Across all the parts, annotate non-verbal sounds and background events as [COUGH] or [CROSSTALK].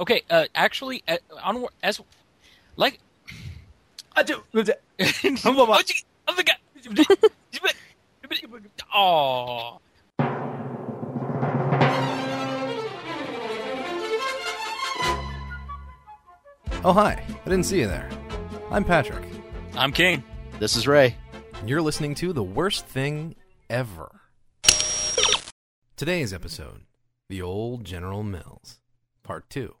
Okay, uh, actually, uh, on as like. I do. Oh, [LAUGHS] [LAUGHS] Oh, hi. I didn't see you there. I'm Patrick, I'm Kane. This is Ray. and you're listening to The Worst Thing Ever. Today's episode The Old General Mills, Part 2.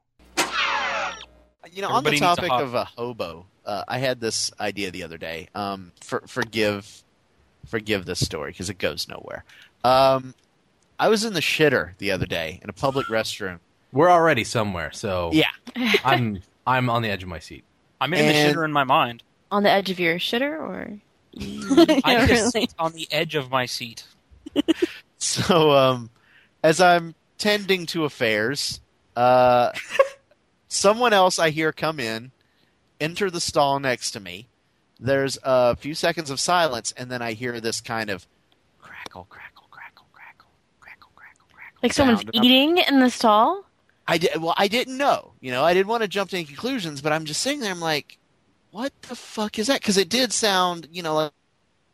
You know, on the needs a topic of a hobo, uh, I had this idea the other day. Um, for, forgive, forgive this story because it goes nowhere. Um, I was in the shitter the other day in a public restroom. We're already somewhere, so Yeah, [LAUGHS] I'm I'm on the edge of my seat. I'm in the shitter in my mind. on the edge of your shitter, or [LAUGHS] [LAUGHS] I Yeah, just really. sit on the edge of my seat. So, um, as I'm tending to affairs, uh, someone else I hear come in, enter the stall next to me. There's a few seconds of silence, and then I hear this kind of crackle, crackle, crackle, crackle, crackle, crackle, crackle. like someone's. I'm- eating in the stall. I did. Well, I didn't know. You know, I didn't want to jump to any conclusions, but I'm just sitting there. I'm like, what the fuck is that? Because it did sound, you know, like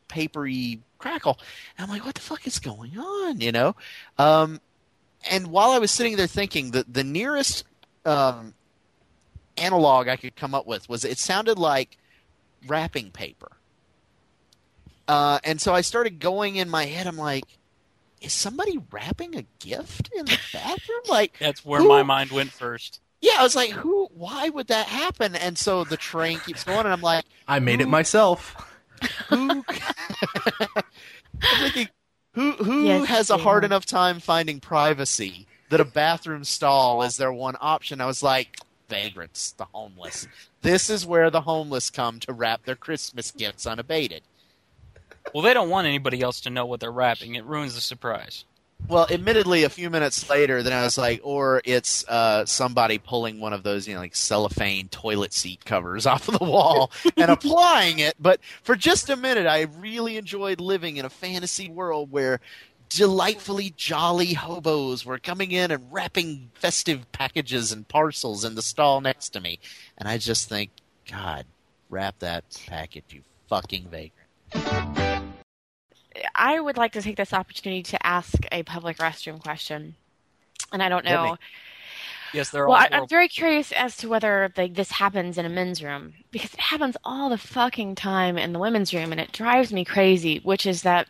papery crackle. And I'm like, what the fuck is going on? You know. Um, and while I was sitting there thinking, the the nearest um, analog I could come up with was it sounded like wrapping paper. Uh, and so I started going in my head. I'm like, is somebody wrapping a gift in the bathroom? [LAUGHS] Like, That's where Who- my mind went first. yeah, I was like, who? Why would that happen? And so the train keeps going, and I'm like, I made it myself. [LAUGHS] who? [LAUGHS] I'm thinking, who who Yes, has a hard yeah. enough time finding privacy that a bathroom stall is their one option? I was like, vagrants, the homeless. This is where the homeless come to wrap their Christmas gifts unabated. Well, they don't want anybody else to know what they're wrapping. It ruins the surprise. Well, admittedly, a few minutes later, then I was like, or it's uh, somebody pulling one of those, you know, like cellophane toilet seat covers [LAUGHS] off of the wall and applying it. But for just a minute, I really enjoyed living in a fantasy world where delightfully jolly hobos were coming in and wrapping festive packages and parcels in the stall next to me. And I just think, God, wrap that package, you fucking vagrant. I would like to take this opportunity to ask a public restroom question, and I don't know. Yes, they're Well, all. I, I'm very curious as to whether like this happens in a men's room because it happens all the fucking time in the women's room, and it drives me crazy. Which is that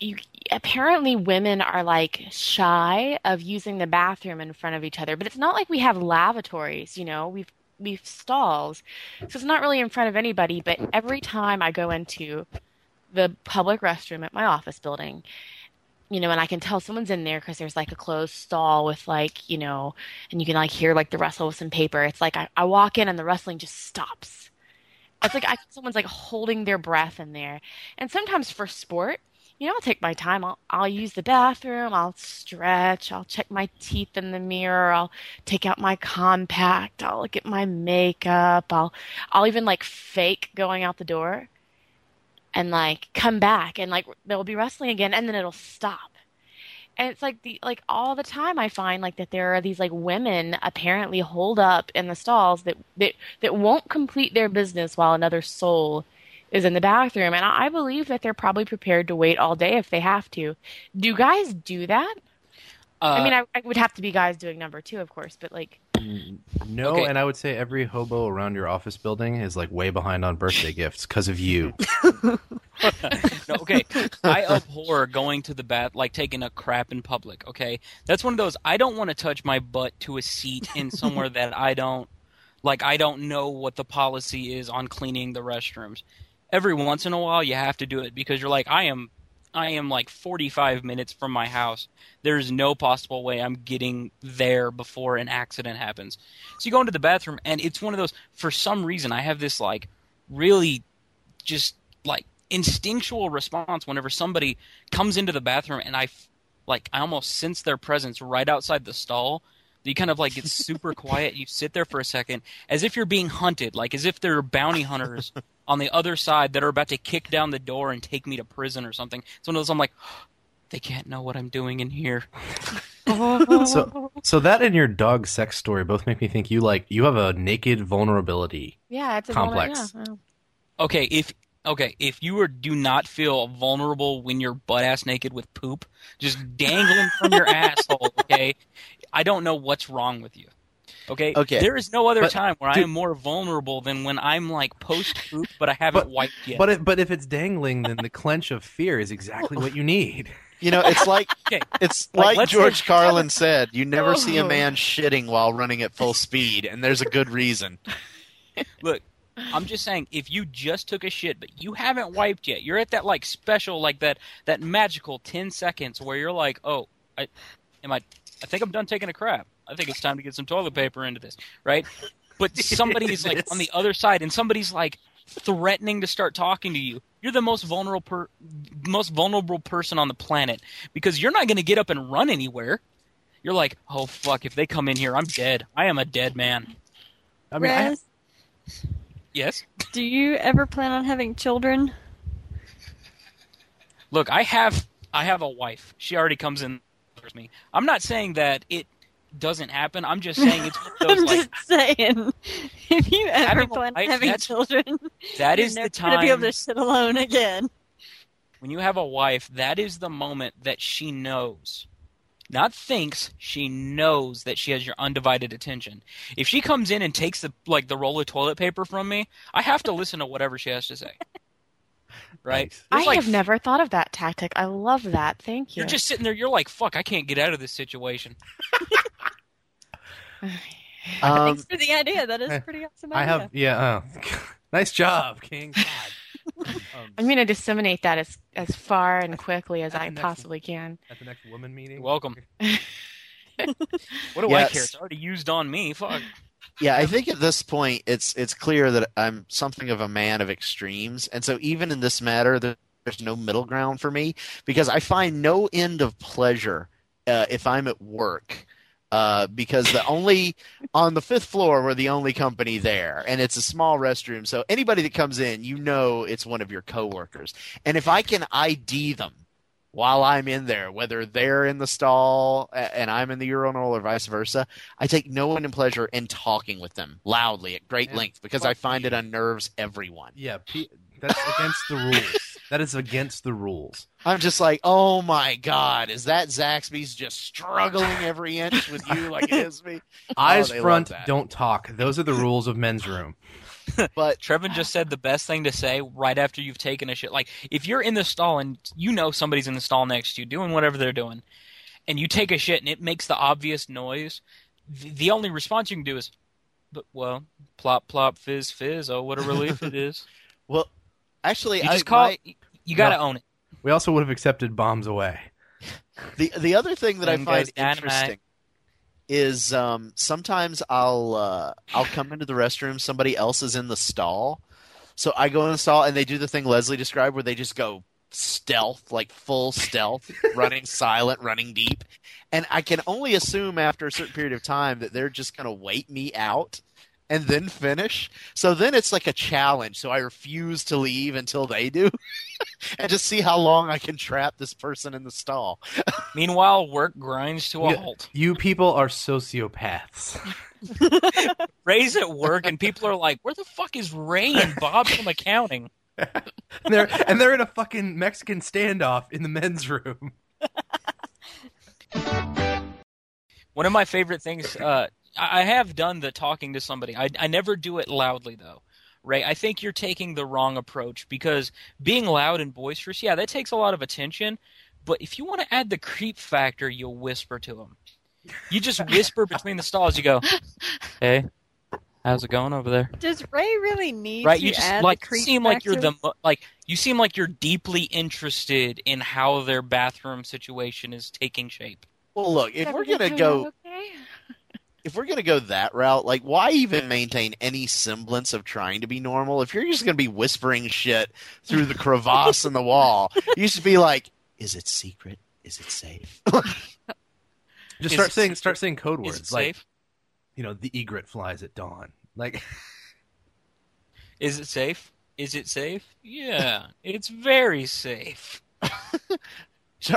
you apparently women are like shy of using the bathroom in front of each other, but it's not like we have lavatories. You know, we've we've stalls, so it's not really in front of anybody. But every time I go into the public restroom at my office building, you know, and I can tell someone's in there because there's like a closed stall with like, you know, and you can like hear like the rustle of some paper. It's like I, I walk in and the rustling just stops. It's like I, someone's like holding their breath in there. And sometimes for sport, you know, I'll take my time. I'll, I'll use the bathroom. I'll stretch. I'll check my teeth in the mirror. I'll take out my compact. I'll at my makeup. I'll, I'll even like fake going out the door and like come back and like they'll be wrestling again and then it'll stop and it's like the like all the time i find like that there are these like women apparently hold up in the stalls that that that won't complete their business while another soul is in the bathroom and i believe that they're probably prepared to wait all day if they have to do guys do that Uh, i mean I, I would have to be guys doing number two of course but like No, Okay. and I would say every hobo around your office building is like way behind on birthday gifts because of you. [LAUGHS] no, okay. I abhor going to the bath, like taking a crap in public. Okay, that's one of those. I don't want to touch my butt to a seat in somewhere that I don't, like. I don't know what the policy is on cleaning the restrooms. Every once in a while, you have to do it because you're like, I am, I am like 45 minutes from my house. There's no possible way I'm getting there before an accident happens. So you go into the bathroom, and it's one of those. For some reason, I have this like really just like instinctual response whenever somebody comes into the bathroom and I like I almost sense their presence right outside the stall. You kind of like get super [LAUGHS] quiet. You sit there for a second as if you're being hunted, like as if there are bounty hunters on the other side that are about to kick down the door and take me to prison or something. It's one of those I'm like, [GASPS] they can't know what I'm doing in here. [LAUGHS] So So that and your dog sex story both make me think you like you have a naked vulnerability. Yeah, it's a Complex. vulner- yeah, Okay, if okay, if you are do not feel vulnerable when you're butt ass naked with poop just dangling from your [LAUGHS] asshole, okay, I don't know what's wrong with you. Okay. Okay. There is no other But, time where I am more vulnerable than when I'm like post poop, but I haven't But- wiped yet. But it, but if it's dangling, then the clench of fear is exactly what you need. You know, it's like [LAUGHS] Okay. it's Like, like, George say- Carlin said. You never [LAUGHS] see a man shitting while running at full speed, and there's a good reason. [LAUGHS] Look, I'm just saying, if you just took a shit but you haven't wiped yet, you're at that like special, like that that magical ten seconds where you're like, oh, I, am I? I think I'm done taking a crap. I think it's time to get some toilet paper into this, right? But [LAUGHS] somebody's like on the other side, and somebody's like threatening to start talking to you. You're the most vulnerable, per, most vulnerable person on the planet because you're not going to get up and run anywhere. You're like, oh fuck! If they come in here, I'm dead. I am a dead man. I mean, I, Raz, Yes. do you ever plan on having children? Look, I have I have a wife. She already comes in with me. I'm not saying that it doesn't happen. I'm just [LAUGHS] saying it's one of I'm those like just saying, [LAUGHS] if you ever Having plan on wife, having children, that you're is never the gonna be able to sit alone again. when you have a wife, that is the moment that she knows. Not thinks, she knows that she has your undivided attention. If she comes in and takes the like the roll of toilet paper from me, I have to [LAUGHS] listen to whatever she has to say. Right? Nice. I like have never thought of that tactic. I love that. Thank you. You're just sitting there. You're like, "Fuck! I can't get out of this situation." [LAUGHS] Um, Thanks for the idea. That is eh, a pretty awesome I idea. have yeah. Uh, [LAUGHS] nice job, King. God. [LAUGHS] Um, I'm going to disseminate that as as far and quickly as I next possibly can. at the next woman meeting. Welcome. What do I care? It's already used on me. Fuck. yeah, I think at this point it's it's clear that I'm something of a man of extremes, and so even in this matter, there's no middle ground for me because I find no end of pleasure uh, if I'm at work. Uh, because the only on the fifth floor we're the only company there, and it's a small restroom. So anybody that comes in, you know it's one of your coworkers. And if I can ID them while I'm in there, whether they're in the stall and I'm in the urinal or vice versa, I take no one in pleasure in talking with them loudly at great Man, length because I find you. it unnerves everyone. Yeah, that's against the rules. That is against the rules. I'm just like, oh my god, is that Zaxby's just struggling every inch with you like it is me? [LAUGHS] Eyes oh, they love front, don't talk. Those are the rules of men's room. [LAUGHS] But Trevin just said the best thing to say right after you've taken a shit. Like, if you're in the stall and you know somebody's in the stall next to you doing whatever they're doing, and you take a shit and it makes the obvious noise, the, the only response you can do is, but, well, plop, plop, fizz, fizz. Oh, what a relief it is. [LAUGHS] well, actually, You I, just call my- You got to No. own it. We also would have accepted bombs away. [LAUGHS] the the other thing that I find interesting is um, sometimes I'll uh, I'll come into the restroom, somebody else is in the stall, so I go in the stall and they do the thing Leslie described where they just go stealth, like full stealth, [LAUGHS] running silent, running deep, and I can only assume after a certain period of time that they're just going to wait me out and then finish. So then it's like a challenge. So I refuse to leave until they do. [LAUGHS] and just see how long I can trap this person in the stall. [LAUGHS] Meanwhile, work grinds to a Yeah. halt. You people are sociopaths. [LAUGHS] Ray's at work, and people are like, "Where the fuck is Ray and Bob from accounting?" and they're and they're in a fucking Mexican standoff in the men's room. One of my favorite things, uh, I I have done the talking to somebody. I, I never do it loudly though. Ray, I think you're taking the wrong approach because being loud and boisterous, yeah, that takes a lot of attention. But if you want to add the creep factor, you'll whisper to them. You just [LAUGHS] whisper between the stalls. You go, "Hey, how's it going over there?" Does Ray really need right to you just add like creep seem like you're the like you seem like you're deeply interested in how their bathroom situation is taking shape Well, look, if we're gonna go, okay? If we're gonna go that route, like, why even maintain any semblance of trying to be normal? If you're just gonna be whispering shit through the crevasse in the wall, you should be like, "Is it secret? Is it safe?" [LAUGHS] Just start it- saying start saying code is words it like safe you know the egret flies at dawn. Like [LAUGHS] is it safe is it safe yeah [LAUGHS] it's very safe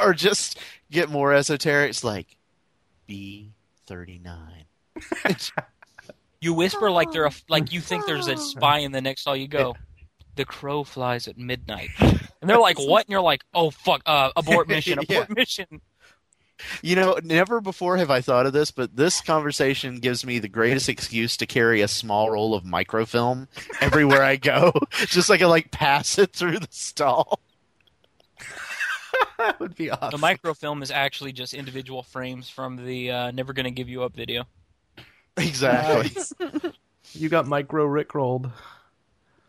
or just get more esoteric. It's like, "Be 39. [LAUGHS] You whisper like they're a, like you think there's a [LAUGHS] spy, in the next stall. you go, "The crow flies at midnight," [LAUGHS] and they're like, "What?" And you're like, "Oh fuck, uh, abort mission, abort mission." You know, never before have I thought of this, but this conversation gives me the greatest excuse to carry a small roll of microfilm everywhere I go, just so I like pass it through the stall. that would be awesome. The microfilm is actually just individual frames from the uh, "Never Gonna Give You Up" video. Exactly. Nice. [LAUGHS] you got micro rickrolled.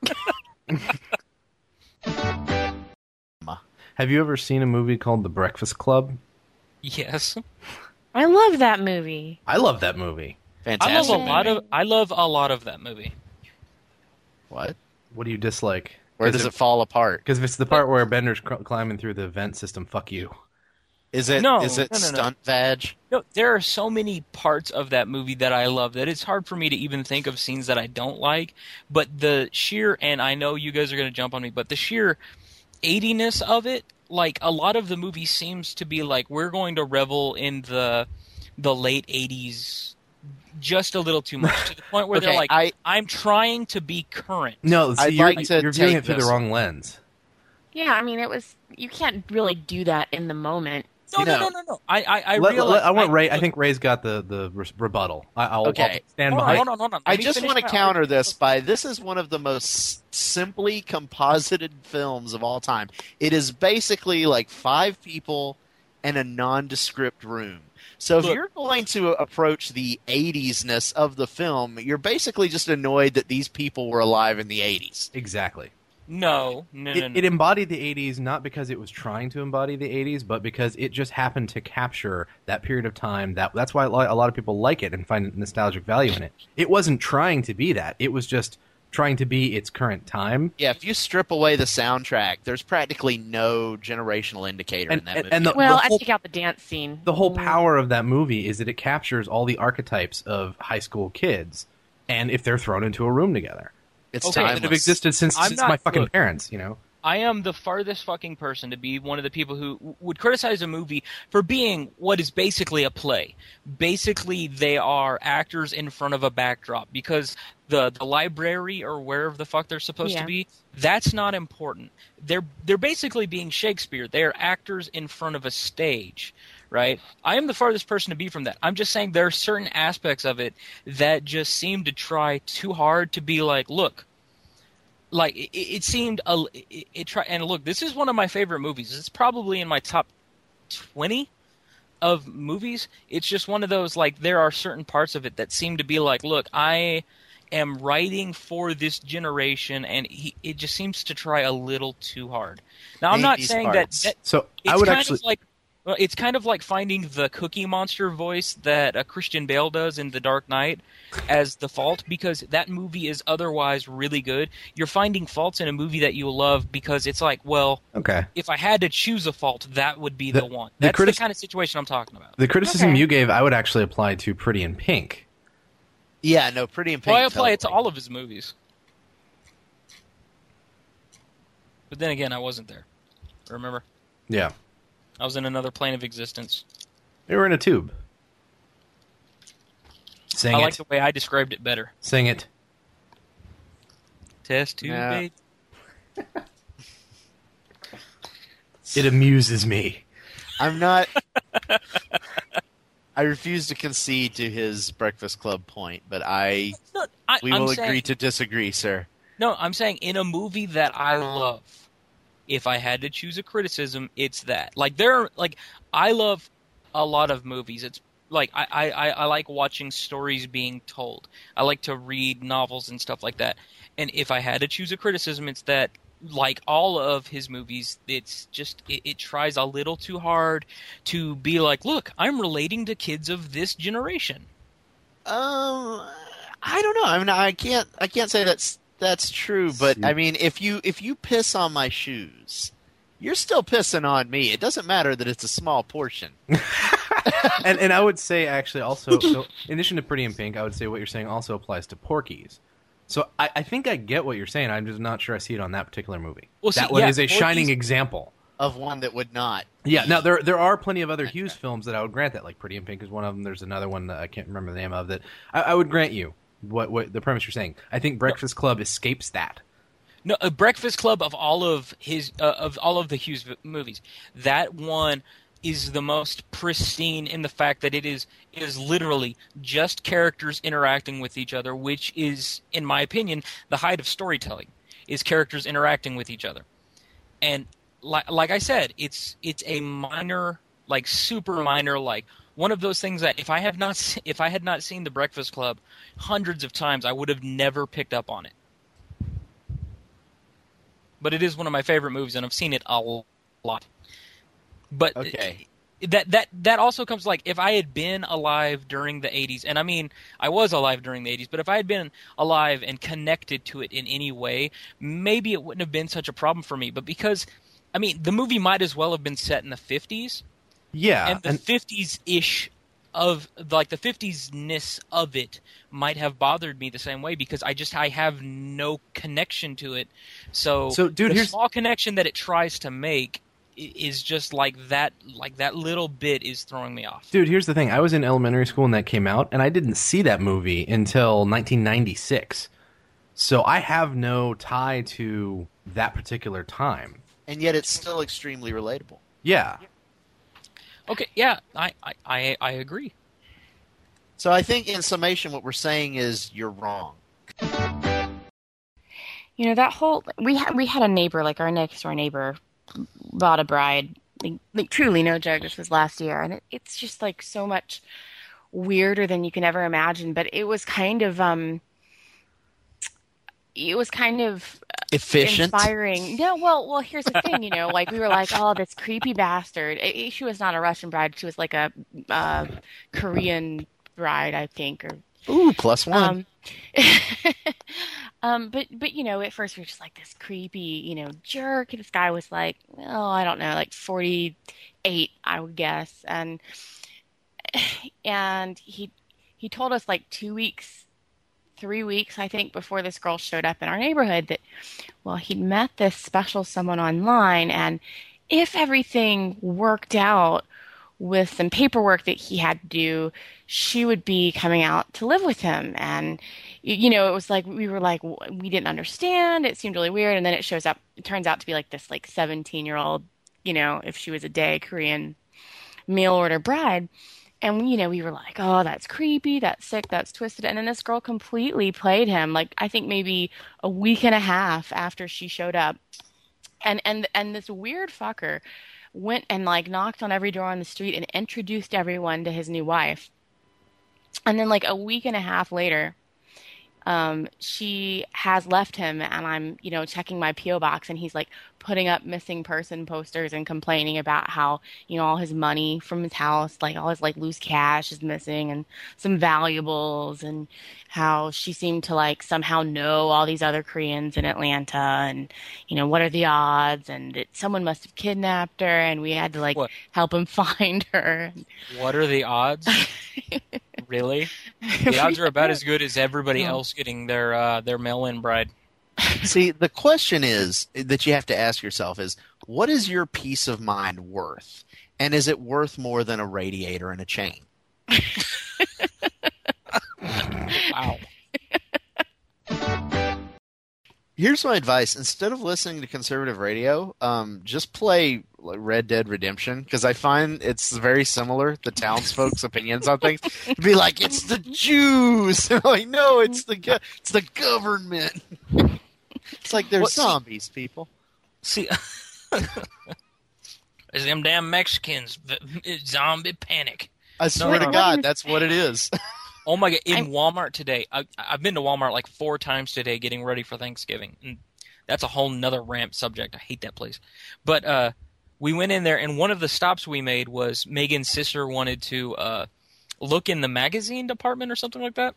[LAUGHS] Have you ever seen a movie called The Breakfast Club? Yes, I love that movie. I love that movie. Fantastic. I love Fantastic. a lot of I love a lot of that movie. What? What do you dislike? Where does it fall apart? Because if it's the part where Bender's cr- climbing through the vent system, fuck you. Is it? No, is it no, no, no. stunt vag? No, there are so many parts of that movie that I love that it's hard for me to even think of scenes that I don't like. But the sheer, and I know you guys are going to jump on me, but the sheer 80ness of it, like a lot of the movie seems to be like we're going to revel in the the late 80s just a little too much to the point where Okay, they're like, I I'm trying to be current. No, see, I'd you're, like to you're viewing it through this. the wrong lens. Yeah, I mean, it was. You can't really do that in the moment. No, You no, know- no, no, no. I, I, I Let- realize. let- I want Ray. I think Ray's got the the rebuttal. I, I'll, Okay. I'll stand Hold on, hold on, hold on. Let I just want to counter argument. this by this is one of the most simply composited films of all time. It is basically like five people in a nondescript room. So if Look. you're going to approach the 80s-ness of the film, you're basically just annoyed that these people were alive in the 80s. Exactly. No, no, It, no, no. it embodied the 80s not because it was trying to embody the 80s, but because it just happened to capture that period of time. That that's why a lot, of people like it and find nostalgic value in it. It wasn't trying to be that. It was just trying to be its current time. Yeah, if you strip away the soundtrack, there's practically no generational indicator And- in that and- movie. and the- Well, I whole- take out the dance scene. The whole mm. power of that movie is that it captures all the archetypes of high school kids, and if they're thrown into a room together, it's Okay, timeless. that have existed since, I'm since not- my fucking look. parents. You know. I am the farthest fucking person to be one of the people who would criticize a movie for being what is basically a play. Basically, they are actors in front of a backdrop because the the library or wherever the fuck they're supposed Yeah. to be, that's not important. They're they're basically being Shakespeare. They are actors in front of a stage, right? I am the farthest person to be from that. I'm just saying there are certain aspects of it that just seem to try too hard to be like, look, like it, it seemed a it, it try and look this is one of my favorite movies. It's probably in my top 20 of movies. It's just one of those like there are certain parts of it that seem to be like look i am writing for this generation and he, it just seems to try a little too hard. Now i'm not 80s saying that, that So it's I would kind actually. of like well, it's kind of like finding the Cookie Monster voice that uh, Christian Bale does in The Dark Knight as the fault because that movie is otherwise really good. You're finding faults in a movie that you love because it's like, well, okay. if I had to choose a fault, that would be The- the, one. the That's the kind of situation I'm talking about. The criticism Okay. you gave, I would actually apply to Pretty in Pink. yeah, no, Pretty in Pink. Well, I apply it to all of his movies. But then again, I wasn't there. Remember? Yeah, I was in another plane of existence. they were in a tube. Sing I it. like the way I described it better. Sing it. Test tube. Yeah. babe. It amuses me. I'm not. [LAUGHS] I refuse to concede to his Breakfast Club point, but I No, I, we I'm will saying, agree to disagree, sir. No, I'm saying in a movie that I love, if I had to choose a criticism, it's that. Like there, are, like I love a lot of movies. It's like I, I, I like watching stories being told. I like to read novels and stuff like that. And if I had to choose a criticism, it's that like all of his movies, it's just it, it tries a little too hard to be like, look, I'm relating to kids of this generation. Um, I don't know. I mean, I can't. I can't say that's that's true. But See. I mean, if you if you piss on my shoes, you're still pissing on me. It doesn't matter that it's a small portion. [LAUGHS] and and I would say actually also, so in addition to Pretty in Pink, I would say what you're saying also applies to Porky's. So I, I think I get what you're saying. I'm just not sure I see it on that particular movie. Well, see, that one yeah, is a shining example. of one that would not. Yeah, now there there are plenty of other Hughes films that I would grant that, like Pretty in Pink is one of them. There's another one that I can't remember the name of that I, I would grant you what what the premise you're saying. I think Breakfast Club escapes that. No, a Breakfast Club of all of his uh, of all of the Hughes movies, that one is the most pristine in the fact that it is is literally just characters interacting with each other, which is, in my opinion, the height of storytelling. Is characters interacting with each other, and like like I said, it's it's a minor, like super minor, like one of those things that if I have not if I had not seen The Breakfast Club hundreds of times, I would have never picked up on it but it is one of my favorite movies, and I've seen it a lot. But Okay. that that that also comes like if I had been alive during the '80s, and I mean I was alive during the '80s, but if I had been alive and connected to it in any way, maybe it wouldn't have been such a problem for me. But because I mean, the movie might as well have been set in the '50s, Yeah, and the and 50s ish of like the 50s ness of it might have bothered me the same way because I just I have no connection to it. So So, dude, the here's- small connection that it tries to make is just like that like that little bit is throwing me off. Dude, here's the thing. I was in elementary school when that came out, and I didn't see that movie until 1996. So I have no tie to that particular time. And yet it's still extremely relatable. Yeah. Okay, yeah, I I I, I agree. So I think in summation, what we're saying is you're wrong. You know that whole we had we had a neighbor like our next door neighbor bought a bride like, like truly no joke this was last year and it, it's just like so much weirder than you can ever imagine but it was kind of um it was kind of Efficient. inspiring. Yeah, well, well, here's the thing, you know, like we were like, oh, this creepy bastard. It- it- she was not a Russian bride; she was like a uh, Korean bride, I think, or Ooh, plus one. um, [LAUGHS] um, but but you know, at first we were just like this creepy, you know, jerk. and This guy was like, oh, I don't know, like forty eight, I would guess, and [SIGHS] and he he told us like two weeks, three weeks, I think, before this girl showed up in our neighborhood that, well, he'd met this special someone online, and if everything worked out with some paperwork that he had to do, she would be coming out to live with him. And, you know, it was like, we were like, we didn't understand. It seemed really weird. And then it shows up, it turns out to be like this, like 17 year old, you know, if she was a day Korean meal order bride. And, you know, we were like, oh, that's creepy. That's sick. That's twisted. And then this girl completely played him. Like, I think maybe a week and a half after she showed up. And, and, and this weird fucker went and like knocked on every door on the street and introduced everyone to his new wife. And then like a week and a half later, um, she has left him and I'm, you know, checking my PO box and he's like putting up missing person posters and complaining about how, you know, all his money from his house, like all his like loose cash is missing and some valuables and how she seemed to like somehow know all these other Koreans in Atlanta and, you know, what are the odds and that someone must have kidnapped her and we had to like What? help him [LAUGHS] find her. What are the odds? [LAUGHS] really? [LAUGHS] The odds are about as good as everybody Yeah. else getting their uh, their mail-in bride. [LAUGHS] See, the question is that you have to ask yourself is what is your peace of mind worth? And is it worth more than a radiator and a chain? [LAUGHS] Wow. Here's my advice: instead of listening to conservative radio, um, just play like, Red Dead Redemption because I find it's very similar. The townsfolk's opinions on things be like, "It's the Jews," [LAUGHS] I'm like, "No, it's the go- it's the government." [LAUGHS] it's like they're Well, see- zombies, people. See, [LAUGHS] it's them damn Mexicans. Zombie panic. I swear no, to no. God, that's what it is. Oh my god! In I'm- Walmart today, I, I've been to Walmart like four times today, getting ready for Thanksgiving. And that's a whole nother ramp subject. I hate that place. But uh, we went in there, and one of the stops we made was Megan's sister wanted to uh, look in the magazine department or something like that.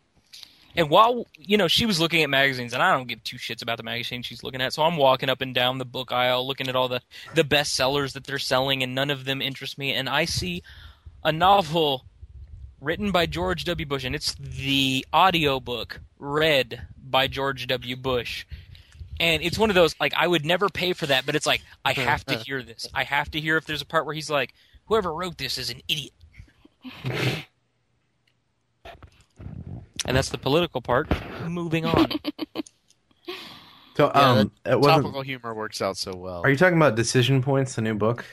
And while you know she was looking at magazines, and I don't give two shits about the magazine she's looking at, so I'm walking up and down the book aisle, looking at all the the bestsellers that they're selling, and none of them interest me. And I see a novel written by George W. Bush, and it's the audiobook read by George W. Bush. And it's one of those like I would never pay for that, but it's like I have to hear this. I have to hear if there's a part where he's like, "Whoever wrote this is an idiot." [LAUGHS] and that's the political part. Moving on. [LAUGHS] So, Yeah, um, it wasn't. Topical humor works out so well. Are you talking about Decision Points, the new book?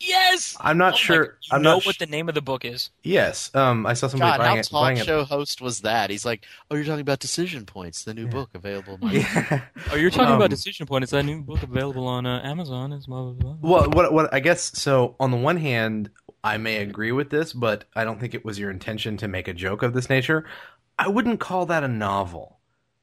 Yes. I'm not Oh sure. I'm know not. sh- what the name of the book is? yes. Um, I saw somebody God, buying how it. talk Buying it. show host was that? He's like, "Oh, you're talking about Decision Points, the new Yeah. book available." [LAUGHS] Yeah. Oh, you're talking about Decision Points, It's that new book available on uh, Amazon. Is blah, blah, blah. Well, what what I guess so on the one hand, I may agree with this, but I don't think it was your intention to make a joke of this nature. I wouldn't call that a novel.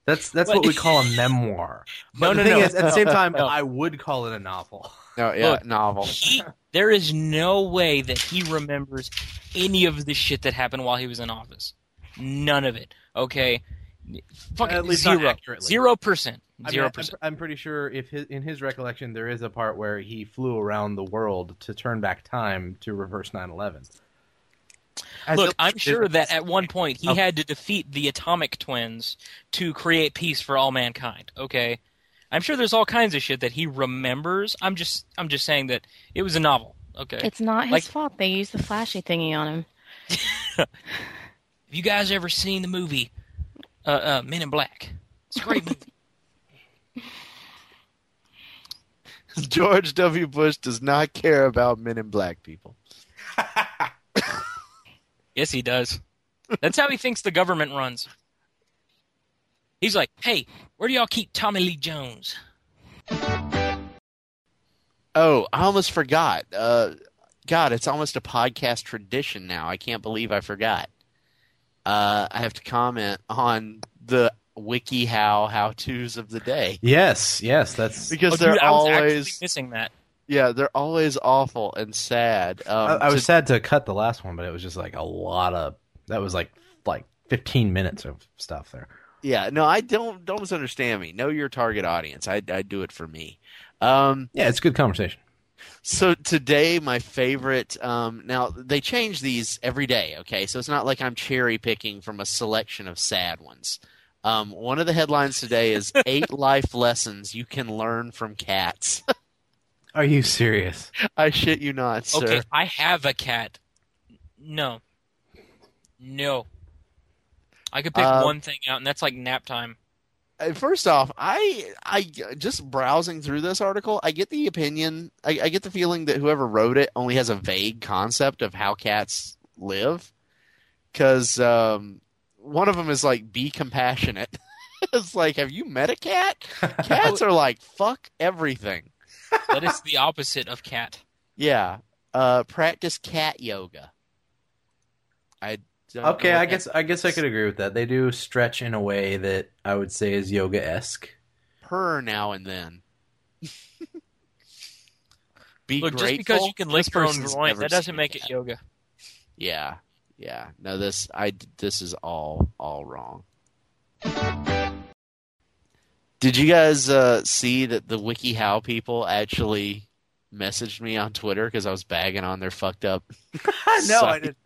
That's that's what What? we call a [LAUGHS] memoir. But No, the no, thing no. is, at the same [LAUGHS] time, No. I would call it a novel. No, yeah, Look, novel. He, there is no way that he remembers any of the shit that happened while he was in office. None of it. Okay. Fucking At least not zero. accurately. Zero percent. I mean, Zero I'm, percent. I'm pretty sure if his, in his recollection there is a part where he flew around the world to turn back time to reverse 9/11. As Look, a- I'm sure that at one point he Oh. had to defeat the atomic twins to create peace for all mankind. Okay, I'm sure there's all kinds of shit that he remembers. I'm just, I'm just saying that it was a novel. Okay, It's not his Like- fault. They used the flashy thingy on him. [LAUGHS] have you guys ever seen the movie uh, uh, Men in Black? It's a great movie. [LAUGHS] George W. Bush does not care about Men in Black people. [LAUGHS] yes, he does. That's how he thinks the government runs. He's like, hey, where do y'all keep Tommy Lee Jones? Oh, I almost forgot. Uh, God, it's almost a podcast tradition now. I can't believe I forgot. Uh, I have to comment on the WikiHow how how tos of the day yes, yes, that's. because Oh, they're dude, I was always missing that. yeah they're always awful and sad. Um, I, I was to- sad to cut the last one, but it was just like a lot of. That was like like 15 minutes of stuff there. Yeah no I don't don't misunderstand me. Know your target audience. I I do it for me. Um, Yeah, it's a good conversation. So today, my favorite. Um, now they change these every day. Okay, so it's not like I'm cherry picking from a selection of sad ones. Um, one of the headlines today is [LAUGHS] eight life lessons you can learn from cats. [LAUGHS] Are you serious? I shit you not, sir. Okay, I have a cat. No. No. I could pick Uh, one thing out, and that's like nap time. Uh, First off, I I just browsing through this article, I get the opinion, I, I get the feeling that whoever wrote it only has a vague concept of how cats live, because um, one of them is like be compassionate. [LAUGHS] it's like, have you met a cat? [LAUGHS] Cats are like fuck everything. That is the opposite of cat. Yeah, uh, practice cat yoga. I don't Okay, know what I guess I guess I could agree with that. They do stretch in a way that I would say is yoga esque. purr now and then. [LAUGHS] Be Look, just because you can This lick your own person's groin, that doesn't seen a make it yoga. Yeah, yeah. No, this I this is all all wrong. Did you guys uh, see that the WikiHow people actually messaged me on Twitter because I was bagging on their fucked up? [LAUGHS] no, I didn't.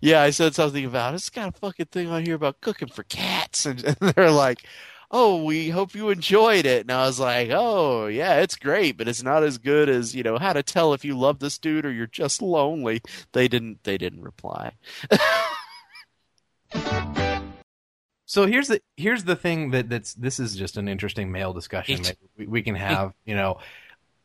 Yeah, I said something about it's got a fucking thing on here about cooking for cats, and, [LAUGHS] and they're like, "Oh, we hope you enjoyed it." And I was like, "Oh, yeah, it's great, but it's not as good as you know how to tell if you love this dude or you're just lonely." They didn't. They didn't reply. [LAUGHS] So here's the here's the thing that that's this is just an interesting male discussion that we, we can [LAUGHS] have. You know,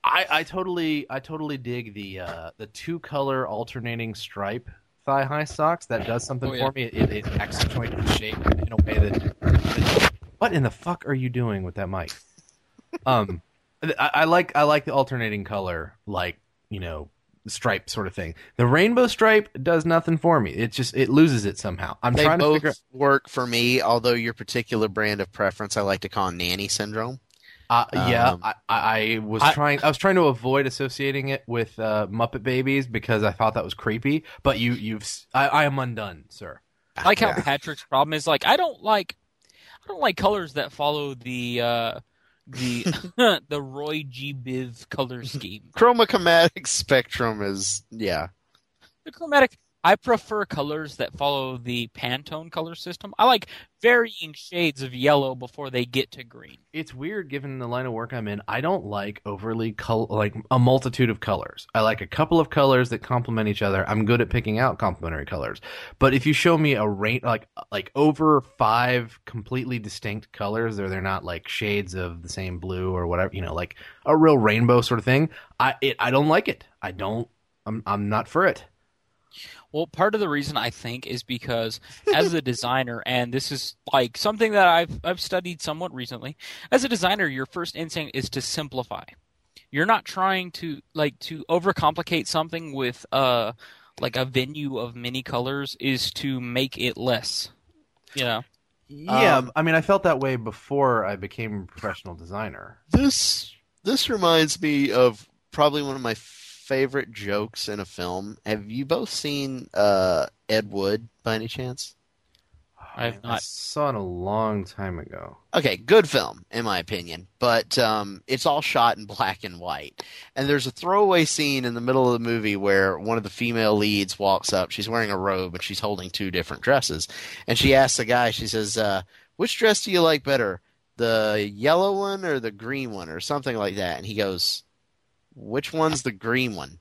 I I totally I totally dig the uh, the two color alternating stripe thigh high socks. That does something Oh, yeah. for me. It, it accentuates the shape in a way that, that. What in the fuck are you doing with that mic? Um, I, I like I like the alternating color, like you know stripe sort of thing. The rainbow stripe does nothing for me. It just it loses it somehow. I'm they trying to both figure. work for me, although your particular brand of preference I like to call nanny syndrome. Uh, yeah, Um, I, I I was I- trying. I was trying to avoid associating it with uh, Muppet Babies because I thought that was creepy. But you, you've, I am undone, sir. I like how Yeah. Patrick's problem is like I don't like I don't like colors that follow the uh the [LAUGHS] the Roy G Biv color scheme. Chromochromatic spectrum is yeah. The chromatic I prefer colors that follow the Pantone color system. I like varying shades of yellow before they get to green. It's weird given the line of work I'm in. I don't like overly col- like a multitude of colors. I like a couple of colors that complement each other. I'm good at picking out complementary colors. But if you show me a range like like over 5 completely distinct colors or they're not like shades of the same blue or whatever, you know, like a real rainbow sort of thing, I it, I don't like it. I don't I'm I'm not for it. Well, part of the reason I think is because as a [LAUGHS] designer, and this is like something that I've I've studied somewhat recently. As a designer, your first instinct is to simplify. You're not trying to like to overcomplicate something with uh like a venue of many colors is to make it less. You know. Yeah, Um, I mean I felt that way before I became a professional designer. This this reminds me of probably one of my favorite jokes in a film. Have you both seen uh, Ed Wood by any chance? I have I not. saw it a long time ago. Okay, good film in my opinion, but um, it's all shot in black and white. And there's a throwaway scene in the middle of the movie where one of the female leads walks up. She's wearing a robe and she's holding two different dresses. And she asks the guy, she says, uh, "Which dress do you like better, the yellow one or the green one, or something like that?" And he goes, "Which one's the green one?"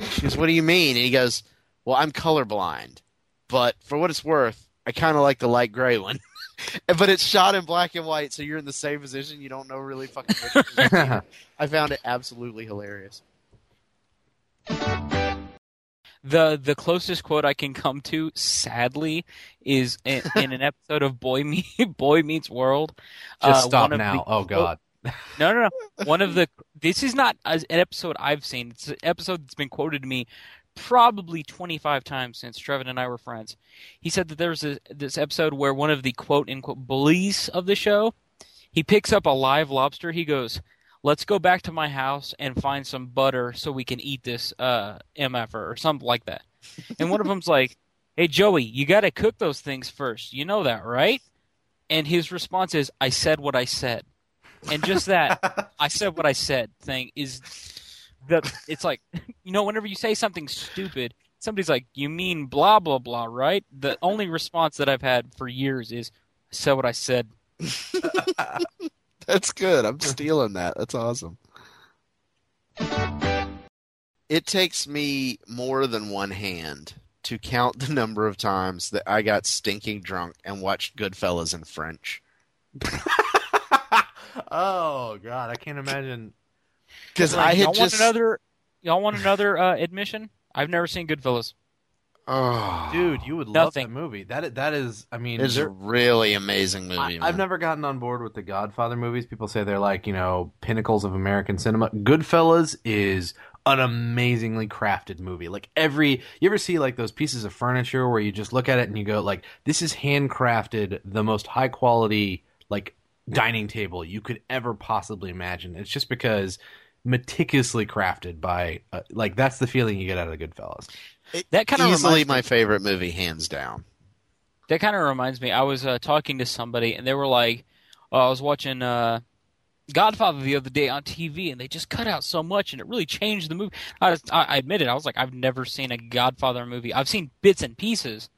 She goes, "What do you mean?" And he goes, "Well, I'm colorblind, but for what it's worth, I kind of like the light gray one." [LAUGHS] but it's shot in black and white, so you're in the same position. You don't know really fucking. Which is. [LAUGHS] I found it absolutely hilarious. The the closest quote I can come to, sadly, is in, in an episode of Boy Meet [LAUGHS] Boy Meets World. Just Uh, stop now. the- oh god. No, no, no. One of the this is not an episode I've seen. It's an episode that's been quoted to me probably 25 times since Trevin and I were friends. He said that there was a, this episode where one of the quote unquote bullies of the show, he picks up a live lobster. He goes, "Let's go back to my house and find some butter so we can eat this uh mf'er or something like that." And one of them's like, "Hey Joey, you got to cook those things first. You know that, right?" And his response is, "I said what I said." And just that I said what I said thing is that it's like [LAUGHS] you know whenever you say something stupid somebody's like you mean blah blah blah right the only response that I've had for years is I said what I said [LAUGHS] That's good. I'm stealing that. That's awesome. It takes me more than one hand to count the number of times that I got stinking drunk and watched Goodfellas in French. [LAUGHS] oh god, I can't imagine. Because Like, I had y'all just want another y'all want another uh, admission I've never seen Goodfellas oh, Dude, you would love Nothing. that movie. That that is. I mean, it's a really amazing movie. I, man. I've never gotten on board with the Godfather movies. People say they're like you know pinnacles of American cinema. Goodfellas is an amazingly crafted movie. Like every you ever see like those pieces of furniture where you just look at it and you go like this is handcrafted, the most high quality like dining table you could ever possibly imagine. It's just because meticulously crafted by uh, like that's the feeling you get out of the Goodfellas. that kind of easily reminds my me, favorite movie, hands down. that kind of reminds me I was uh, talking to somebody and they were like oh, I was watching uh, Godfather the other day on TV and they just cut out so much and it really changed the movie I, was, I, I admit it I was like I've never seen a Godfather movie I've seen bits and pieces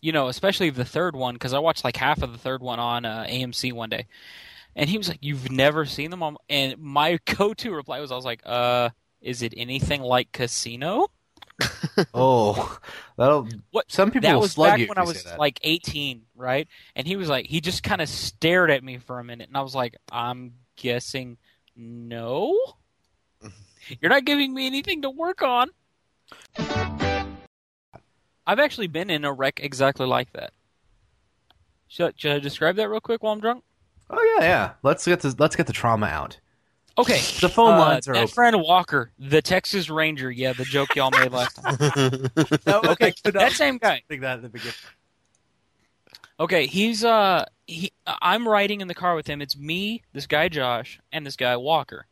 you know, especially the third one, because I watched like half of the third one on uh, AMC one day, and he was like, "You've never seen them?" all-" And my [LAUGHS] go-to reply was, "I was like, uh, is it anything like Casino?" [LAUGHS] Oh, that'll. What? Some people that was back when I was like 18, right? And he was like, he just kind of stared at me for a minute, and I was like, I'm guessing no. [LAUGHS] You're not giving me anything to work on. I've actually been in a wreck exactly like that. Should, should I describe that real quick while I'm drunk? Oh yeah, yeah. Let's get the let's get the trauma out. Okay. [LAUGHS] The phone uh, lines are that open. friend Walker, the Texas Ranger. Yeah, the joke y'all made last time. [LAUGHS] okay, That same guy. think that at the beginning. Okay, he's uh he I'm riding in the car with him. It's me, this guy Josh, and this guy Walker.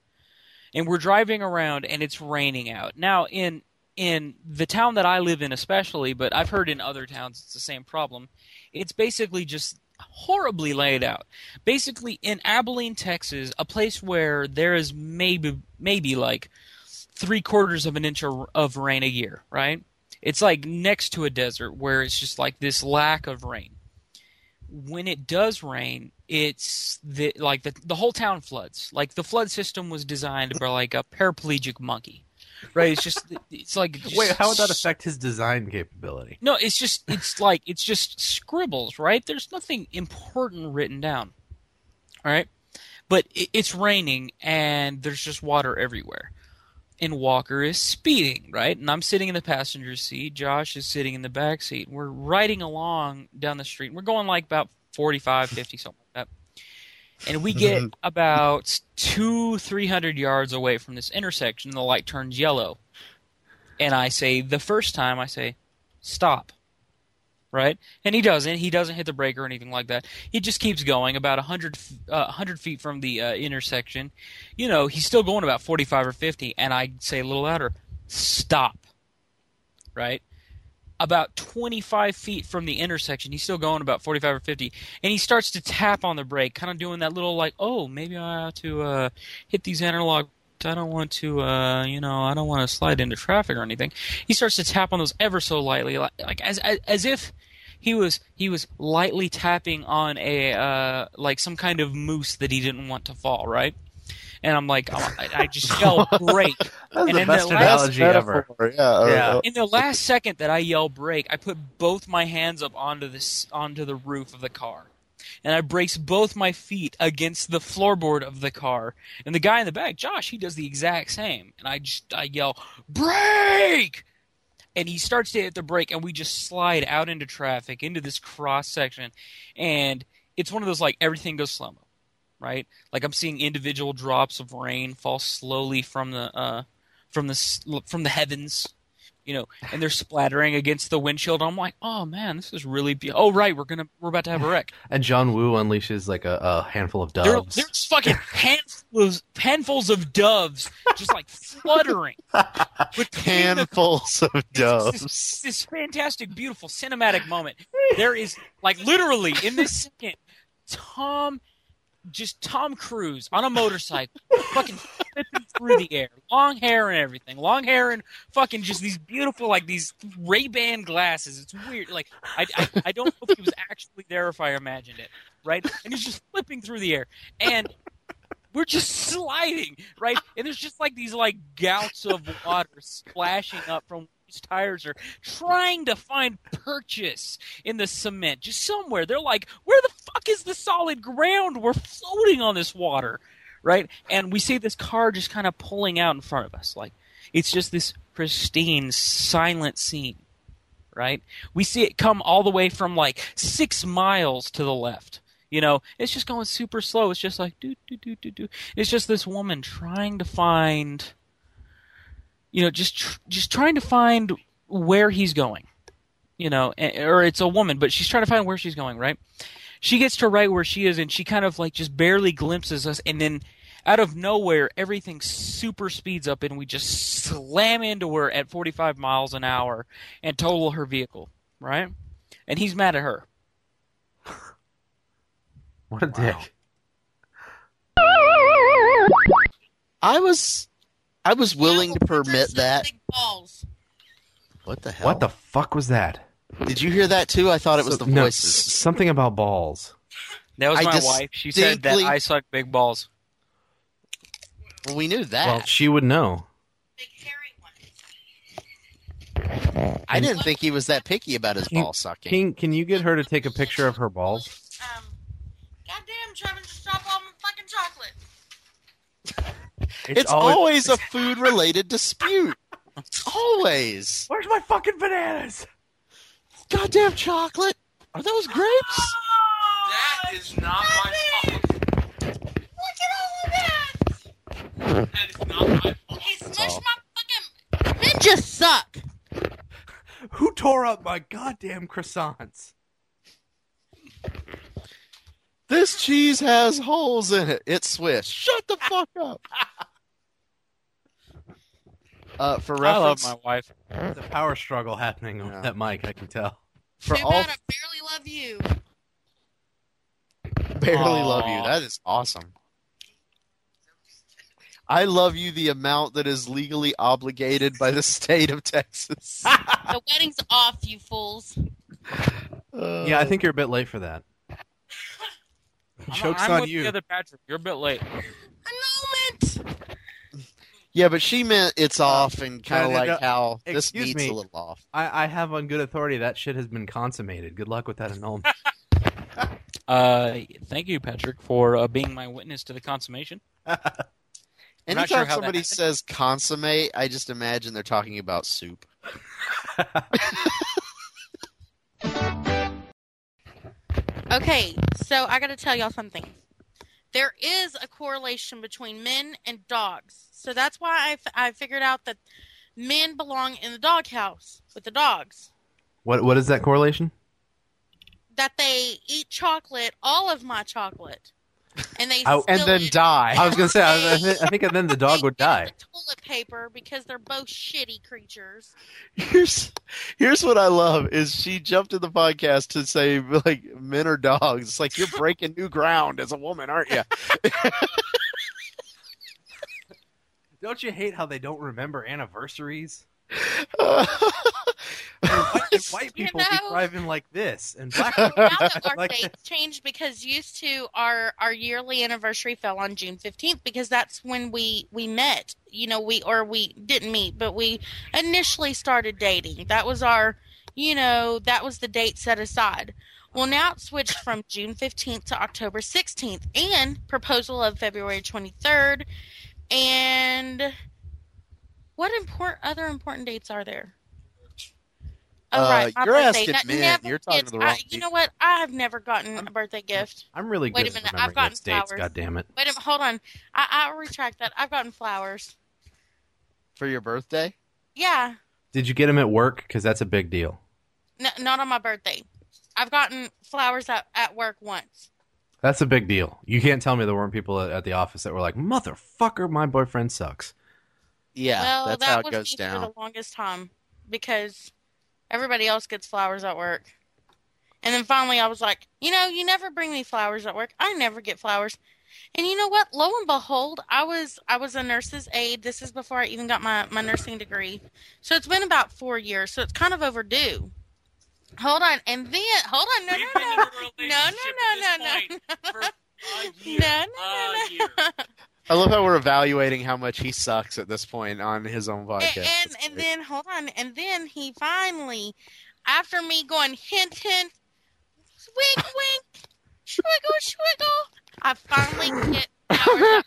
And we're driving around and it's raining out. Now in in the town that I live in especially, but I've heard in other towns it's the same problem. It's basically just horribly laid out. Basically in Abilene, Texas, a place where there is maybe maybe like three quarters of an inch of rain a year, right? It's like next to a desert where it's just like this lack of rain. When it does rain, it's the like the the whole town floods. Like the flood system was designed by like a paraplegic monkey, right? It's just it's like [LAUGHS] just Wait, how would that affect his design capability? no, it's just it's like it's just scribbles, right? There's nothing important written down. All right? But it, it's raining and there's just water everywhere. And Walker is speeding, right? And I'm sitting in the passenger seat, Josh is sitting in the back seat. We're riding along down the street. We're going like about 45, 50 something. And we get about 2 300 yards away from this intersection and the light turns yellow. And I say the first time I say stop. Right? And he doesn't. He doesn't hit the brake or anything like that. He just keeps going about a 100, f- uh, 100 feet from the uh, intersection. You know, he's still going about 45 or 50. And I say a little louder, stop. Right? About 25 feet from the intersection, he's still going about 45 or 50. And he starts to tap on the brake, kind of doing that little, like, oh, maybe I ought to uh, hit these analog I don't want to, uh, you know, I don't want to slide into traffic or anything. He starts to tap on those ever so lightly, like, like as, as as if he was he was lightly tapping on a uh, like some kind of moose that he didn't want to fall, right? And I'm like, oh, I, I just [LAUGHS] yell break. That's And the in best the last analogy ever. Metaphor, Yeah. Uh, yeah. Uh, in the last second that I yell break, I put both my hands up onto this onto the roof of the car. And I brace both my feet against the floorboard of the car. And the guy in the back, Josh, he does the exact same. And I just I yell, break. And he starts to hit the brake and we just slide out into traffic into this cross section. And it's one of those like everything goes slow mo, right? Like I'm seeing individual drops of rain fall slowly from the uh from the from the heavens you know, and they're splattering against the windshield. I'm like, oh man, this is really. Be- oh right, we're gonna we're about to have a wreck. [LAUGHS] And John Woo unleashes like a, a handful of There, doves. there's fucking [LAUGHS] handfuls handfuls of doves just like fluttering [LAUGHS] between the Handfuls of doves. This, this fantastic, beautiful cinematic moment. There is like literally in this second, Tom, just Tom Cruise on a motorcycle, fucking flipping through the air, long hair and everything, long hair and fucking just these beautiful like these Ray Ban glasses. It's weird. Like I, I I don't know if he was actually there, if I imagined it, right? And he's just flipping through the air and. We're just sliding, right? And there's just like these like gouts of water splashing up from these tires are trying to find purchase in the cement, just somewhere. They're like, where the fuck is the solid ground? We're floating on this water, right? And we see this car just kind of pulling out in front of us. Like, it's just this pristine, silent scene, right? We see it come all the way from like six miles to the left. You know, it's just going super slow. It's just like do do do do do. It's just this woman trying to find you know, just tr- just trying to find where he's going. You know, or it's a woman, but she's trying to find where she's going, right? She gets to right where she is and she kind of like just barely glimpses us and then out of nowhere everything super speeds up and we just slam into her at 45 miles an hour and total her vehicle, right? And he's mad at her. [LAUGHS] what a dick. I was, I was willing to permit that. Big balls. What the hell? What the fuck was that? Did you hear that too? I thought it was So- the no, voices. s- something about balls. That was I my wife. She said that I suck big balls. Well, we knew that. Well, she would know. Big hairy one. I didn't think he was that picky about his Can- ball sucking. Can can you get her to take a picture of her balls? Um, goddamn, Trevor, just drop all my fucking chocolate. it's always a food related dispute. Always. Where's my fucking bananas? Goddamn chocolate. Are those grapes? That is not my fault. Look at all of that. That is not my fault. He smushed my fucking. Men just suck. Who tore up my goddamn croissants? This cheese has holes in it. It's Swiss. Shut the fuck up. [LAUGHS] Uh, for I love my wife. There's a power struggle happening Yeah. with that mic. I can tell. for Too all bad I barely love you. barely Aw. love you. That is awesome. I love you the amount that is legally obligated by the state of Texas. [LAUGHS] The wedding's off, you fools. Yeah, I think you're a bit late for that. I'm, Joke's I'm on with you. The other Patrick, you're a bit late. Annulment. Yeah, but she meant it's off and kind Uh, of like no, how this excuse meat's me. a little off. I, I have on good authority that shit has been consummated. Good luck with that annulment. [LAUGHS] Uh, thank you, Patrick, for uh, being my witness to the consummation. [LAUGHS] Anytime sure somebody says consommate, I just imagine they're talking about soup. [LAUGHS] Okay, so I got to tell y'all something. There is a correlation between men and dogs. So that's why I, f- I figured out that men belong in the doghouse with the dogs. what what is that correlation? That they eat chocolate, all of my chocolate, and they I- And then eat- die. I was gonna say I, I, thi- I think then the dog would die. the Toilet paper because they're both shitty creatures. Here's here's what I love is she jumped in the podcast to say like men are dogs. It's like you're breaking new ground as a woman, aren't you? [LAUGHS] Don't you hate how they don't remember anniversaries? Uh, [LAUGHS] White, [LAUGHS] white You people know- be driving like this, and black Now people that [LAUGHS] our like dates changed because used to our our yearly anniversary fell on June fifteenth because that's when we we met. You know, we or we didn't meet, but we initially started dating. That was our, you know, that was the date set aside. Well, now it switched from June fifteenth to October sixteenth, and proposal of February twenty third, and what important other important dates are there? Oh, Uh, right, my you're birthday. asking That men. You're talking gets- to the wrong I, You know what? I have never gotten a birthday gift. I'm really good Wait a minute, I've gotten those dates. flowers. God damn it! Wait a minute, hold on. I, I retract that. I've gotten flowers. for your birthday. Yeah, Did you get them at work? Because that's a big deal. n- not on my birthday. I've gotten flowers at, at work once. That's a big deal. You can't tell me there weren't people at, at the office that were like, "Motherfucker, my boyfriend sucks." Yeah, well, that's that how it was goes me down. for the longest time because everybody else gets flowers at work. And then finally, I was like, you know, you never bring me flowers at work. I never get flowers. And you know what? Lo and behold, I was I was a nurse's aide. This is before I even got my my nursing degree. So it's been about four years. So it's kind of overdue. Hold on, and then hold on, no, We've no, been in no, a no, relationship no, at no, this no, point [LAUGHS] no, for no, a year. no, a no, year. no. I love how we're evaluating how much he sucks at this point on his own podcast. And, and and then hold on, and then he finally, after me going hint hint, wink [LAUGHS] wink, swiggle swiggle, I finally get flowers.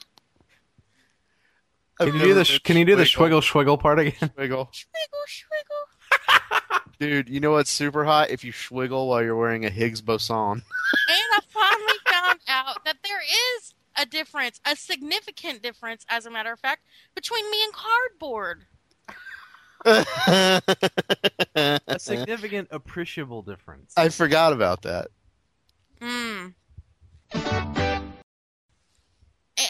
Can you do the sh- Can you do the swiggle. swiggle swiggle part again? Swiggle. Swiggle swiggle. [LAUGHS] Dude, you know what's super hot? If you swiggle while you're wearing a Higgs boson. And I finally found out that there is a difference, a significant difference, as a matter of fact, between me and cardboard. A significant, appreciable difference. I forgot about that. Mm.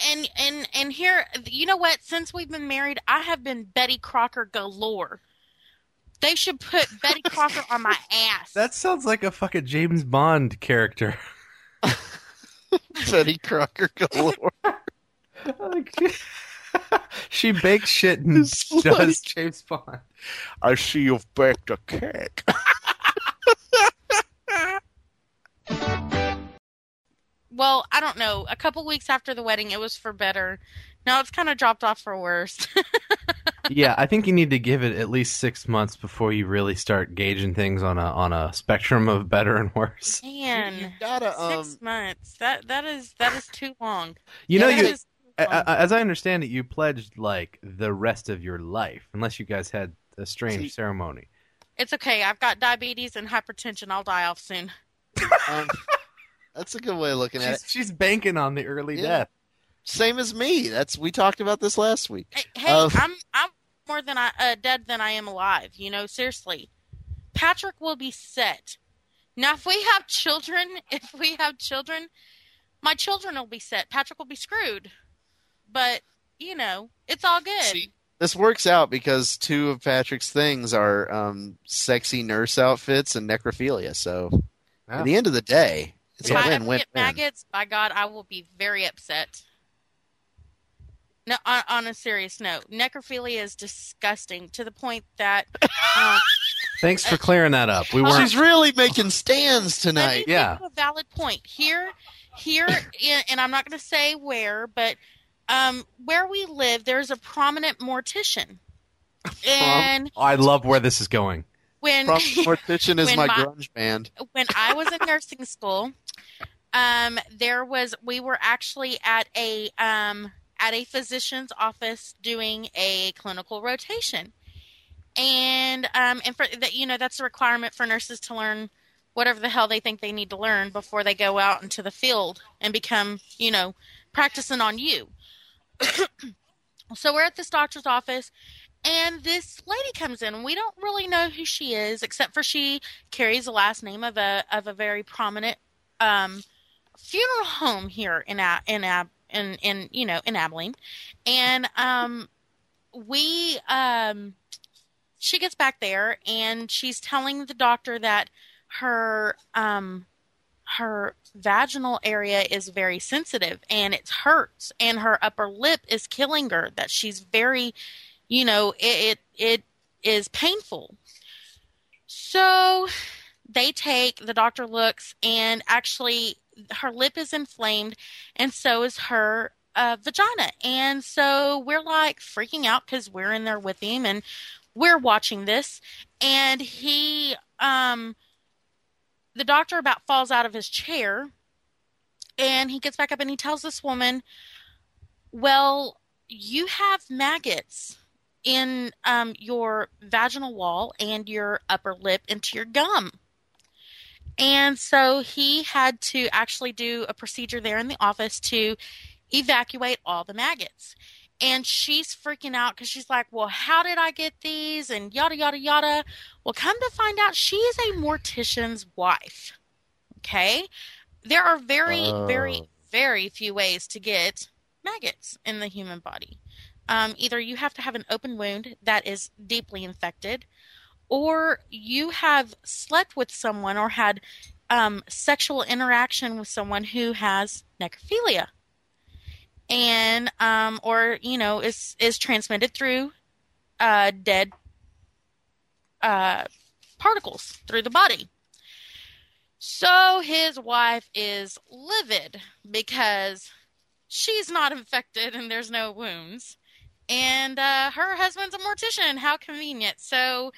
And and and here, you know what? Since we've been married, I have been Betty Crocker galore. They should put Betty Crocker on my [LAUGHS] ass. That sounds like a fucking James Bond character. [LAUGHS] [LAUGHS] Betty Crocker galore. [LAUGHS] she bakes shit and It's [LAUGHS] like- does James Bond. I see you've baked a cake. well, I don't know. A couple weeks after the wedding, it was for better. Now it's kind of dropped off for worse. Yeah, I think you need to give it at least six months before you really start gauging things on a on a spectrum of better and worse. Man, you gotta um six months. That that is that is too long. You know, That you is long. as I understand it, you pledged like the rest of your life, unless you guys had a strange See- ceremony. It's okay. I've got diabetes and hypertension. I'll die off soon. um, that's a good way of looking at it. She's, she's banking on the early Yeah. death. Same as me. That's we talked about this last week. Hey, hey Uh, I'm I'm more than I uh, dead than I am alive. You know, seriously. Patrick will be set. Now, if we have children, [LAUGHS] if we have children, my children will be set. Patrick will be screwed. But you know, it's all good. See, this works out because two of Patrick's things are um, sexy nurse outfits and necrophilia. So Yeah. at the end of the day, it's if a I ever win-win. get maggots, by God, I will be very upset. No, on, on a serious note, necrophilia is disgusting to the point that [LAUGHS] um, Thanks for clearing that up. We weren't. She's really making stands let me tonight. Yeah. a valid point here. Here, in, and I'm not going to say where, but um, where we live, there's a prominent mortician, [LAUGHS] and I love where this is going. when From [LAUGHS] Mortician is When my my- grunge band. when I was in nursing school, um, there was we were actually at a um, at a physician's office doing a clinical rotation, and um, and for that you know that's a requirement for nurses to learn whatever the hell they think they need to learn before they go out into the field and become you know practicing on you. [COUGHS] so we're at this doctor's office and this lady comes in we don't really know who she is except for she carries the last name of a of a very prominent um, funeral home here in A- in Ab- in in you know in Abilene, and um, we um, she gets back there and she's telling the doctor that her um her vaginal area is very sensitive and it hurts and her upper lip is killing her that she's very you know it it, it is painful. So they take the doctor looks and actually her lip is inflamed and so is her uh, vagina. And so we're like freaking out because we're in there with him and we're watching this. And he um the doctor about falls out of his chair and he gets back up and he tells this woman well you have maggots in um, your vaginal wall and your upper lip into your gum and so he had to actually do a procedure there in the office to evacuate all the maggots. And she's freaking out because she's like, Well, how did I get these? And yada, yada, yada. Well, come to find out, she is a mortician's wife. Okay? There are very, Oh. very, very few ways to get maggots in the human body. Um, either you have to have an open wound that is deeply infected, or you have slept with someone or had um, sexual interaction with someone who has necrophilia, and um, or you know is is transmitted through uh, dead uh, particles through the body. So his wife is livid because she's not [LAUGHS] infected and there's no wounds. And uh, her husband's a mortician. How convenient. So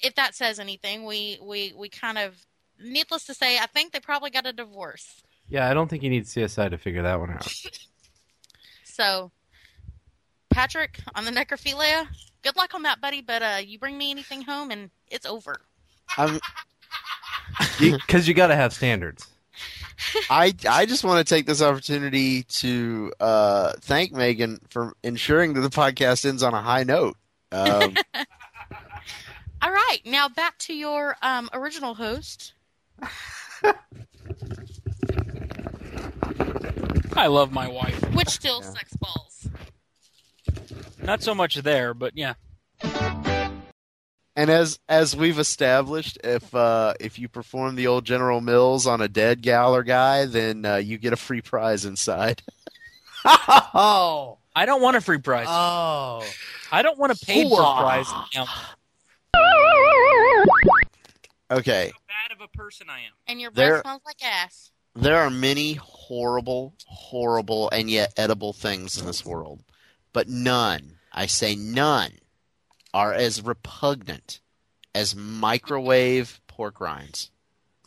if that says anything, we, we, we kind of, needless to say, I think they probably got a divorce. Yeah, I don't think you need CSI to figure that one out. [LAUGHS] So, Patrick, on the necrophilia, good luck on that, buddy. But uh, you bring me anything home and it's over. I'm, Because [LAUGHS] you got to have standards. I I just want to take this opportunity to uh, thank Megan for ensuring that the podcast ends on a high note. Um, [LAUGHS] All right, now back to your um, original host. I love my wife. Which still Yeah. sucks balls. Not so much there, but yeah. and as as we've established, if uh, if you perform the old General Mills on a dead gal or guy, then uh, you get a free prize inside. [LAUGHS] oh, I don't want a free prize. oh. I don't want a paid for Hooah. Prize. How Okay, bad of a person I am. And your There- breath smells like ass. there are many horrible, horrible, and yet edible things in this world, but none, I say none, are as repugnant as microwave pork rinds.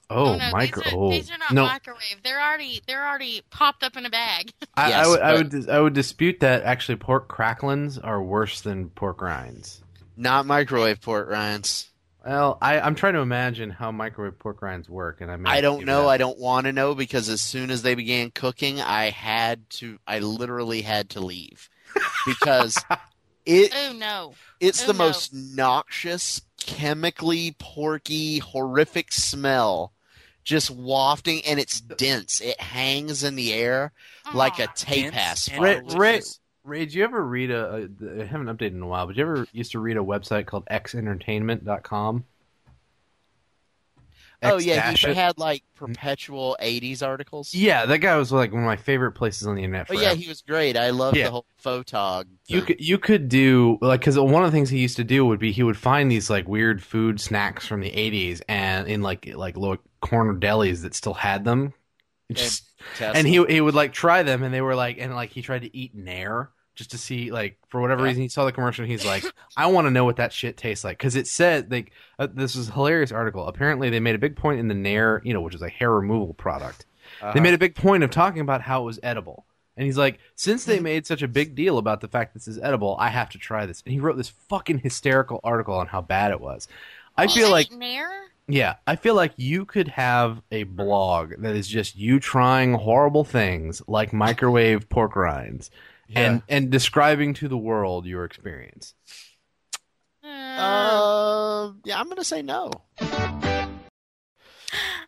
Oh, oh no, micro. These are, oh. these are not no, microwave. They're already they're already popped up in a bag. [LAUGHS] I, Yes, I would, I would, I would dispute that. Actually, pork cracklins are worse than pork rinds. Not microwave pork rinds. Well, I, I'm trying to imagine how microwave pork rinds work, and I I don't know. that- I don't want to know because as soon as they began cooking, I had to. I literally had to leave [LAUGHS] because it Oh no. it's Oh, the no. most noxious, chemically porky, horrific smell, just wafting, and it's dense. It hangs in the air like a Aw. tape Dense pass. and Ray, delicious. Ray, Ray, did you ever read a? I haven't updated in a while, but you ever used to read a website called xentertainment.com? Oh yeah, X he had like perpetual '80s articles. Yeah, that guy was like one of my favorite places on the internet. Oh yeah, he was great. I loved Yeah. the whole photog. You could you could do like because one of the things he used to do would be he would find these like weird food snacks from the '80s and in like like little corner delis that still had them, Just- Tesla. and he he would like try them and they were like and like he tried to eat Nair just to see like for whatever Yeah. reason he saw the commercial and he's like I want to know what that shit tastes like because it said like uh, this was a hilarious article apparently they made a big point in the Nair you know which is a hair removal product Uh-huh. they made a big point of talking about how it was edible. And he's like, since they made such a big deal about the fact this is edible, I have to try this. And he wrote this fucking hysterical article on how bad it was. I feel like, Nair? Yeah, I feel like you could have a blog that is just you trying horrible things like microwave pork rinds and and describing to the world your experience. Uh, Uh, yeah, I'm gonna say no.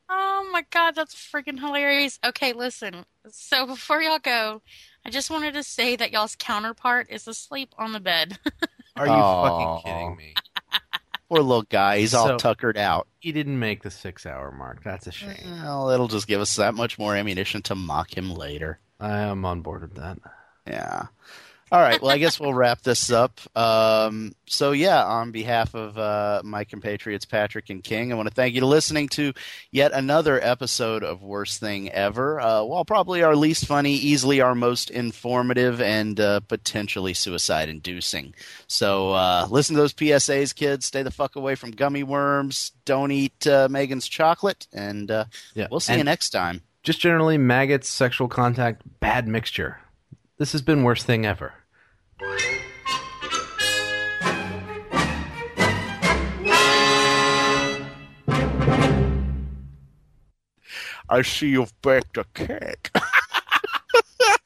oh my god, that's freaking hilarious. Okay, listen. So before y'all go, I just wanted to say that y'all's counterpart is asleep on the bed. [LAUGHS] Are you Aw. fucking kidding me? Poor little guy. He's all So- tuckered out. He didn't make the six hour mark. That's a shame. Well, it'll just give us that much more ammunition to mock him later. I am on board with that. Yeah. All right. Well, I guess we'll wrap this up. Um, so, yeah, on behalf of uh, my compatriots Patrick and King, I want to thank you to listening to yet another episode of Worst Thing Ever. Uh, while probably our least funny, easily our most informative, and uh, potentially suicide-inducing. So, uh, listen to those PSAs, kids. Stay the fuck away from gummy worms. Don't eat uh, Megan's chocolate, and uh, Yeah. we'll see you next time. just generally maggots, sexual contact, bad mixture. This has been worst thing ever. I see you've baked a cake. [LAUGHS]